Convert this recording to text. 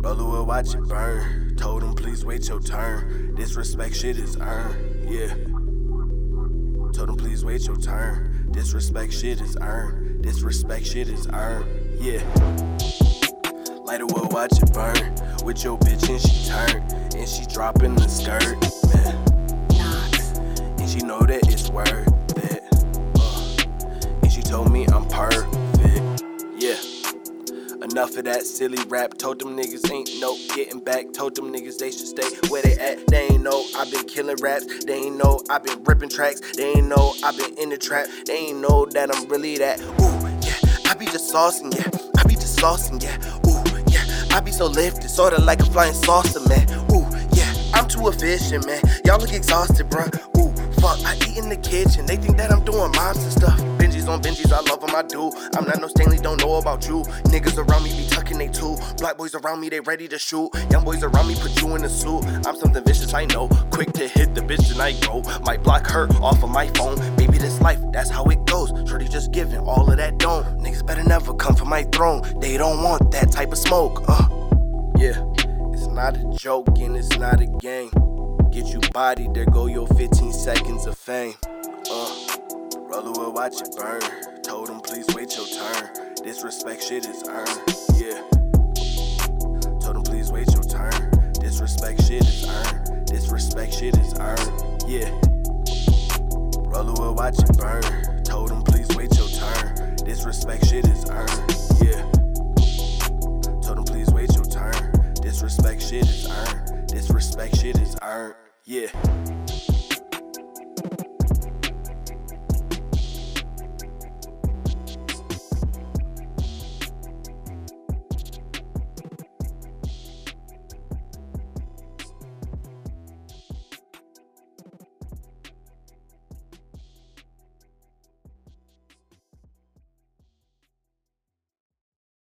Brother will watch it burn. Told him, please wait your turn. Disrespect shit is earned. Yeah. Told him, please wait your turn. Disrespect shit is earned. Disrespect shit is earned. Yeah. Lighter will watch it burn. With your bitch and she turn. And she dropping the skirt. Man. And she know that it's worth it. Uh, and she told me. Enough of that silly rap. Told them niggas ain't no getting back. Told them niggas they should stay where they at. They ain't know i been killing raps. They ain't know i been ripping tracks. They ain't know i been in the trap. They ain't know that I'm really that. Ooh, yeah. I be just saucing, yeah. I be just saucing, yeah. Ooh, yeah. I be so lifted, sorta like a flying saucer, man. Ooh, yeah. I'm too efficient, man. Y'all look exhausted, bruh. Ooh, fuck. I eat in the kitchen. They think that I'm doing. Benjis on Benjis, I love them, I do. I'm not no Stanley, don't know about you. Niggas around me be tucking they too. Black boys around me, they ready to shoot. Young boys around me put you in a suit. I'm something vicious, I know. Quick to hit the bitch and I go. Might block her off of my phone. Baby, this life, that's how it goes. Shorty just giving all of that dome. Niggas better never come for my throne. They don't want that type of smoke. Uh, yeah. It's not a joke and it's not a game. Get you bodied, there go your 15 seconds of fame. Will watch it burn. Told him, please wait your turn. Disrespect shit is earned. Yeah. Told him, please wait your turn. Disrespect shit is earned. Disrespect shit is earned. Yeah. Roller will watch it burn. Told him, please wait your turn. Disrespect shit is earned. Yeah. Told him, please wait your turn. Disrespect shit is earned. Disrespect shit is earned. Yeah.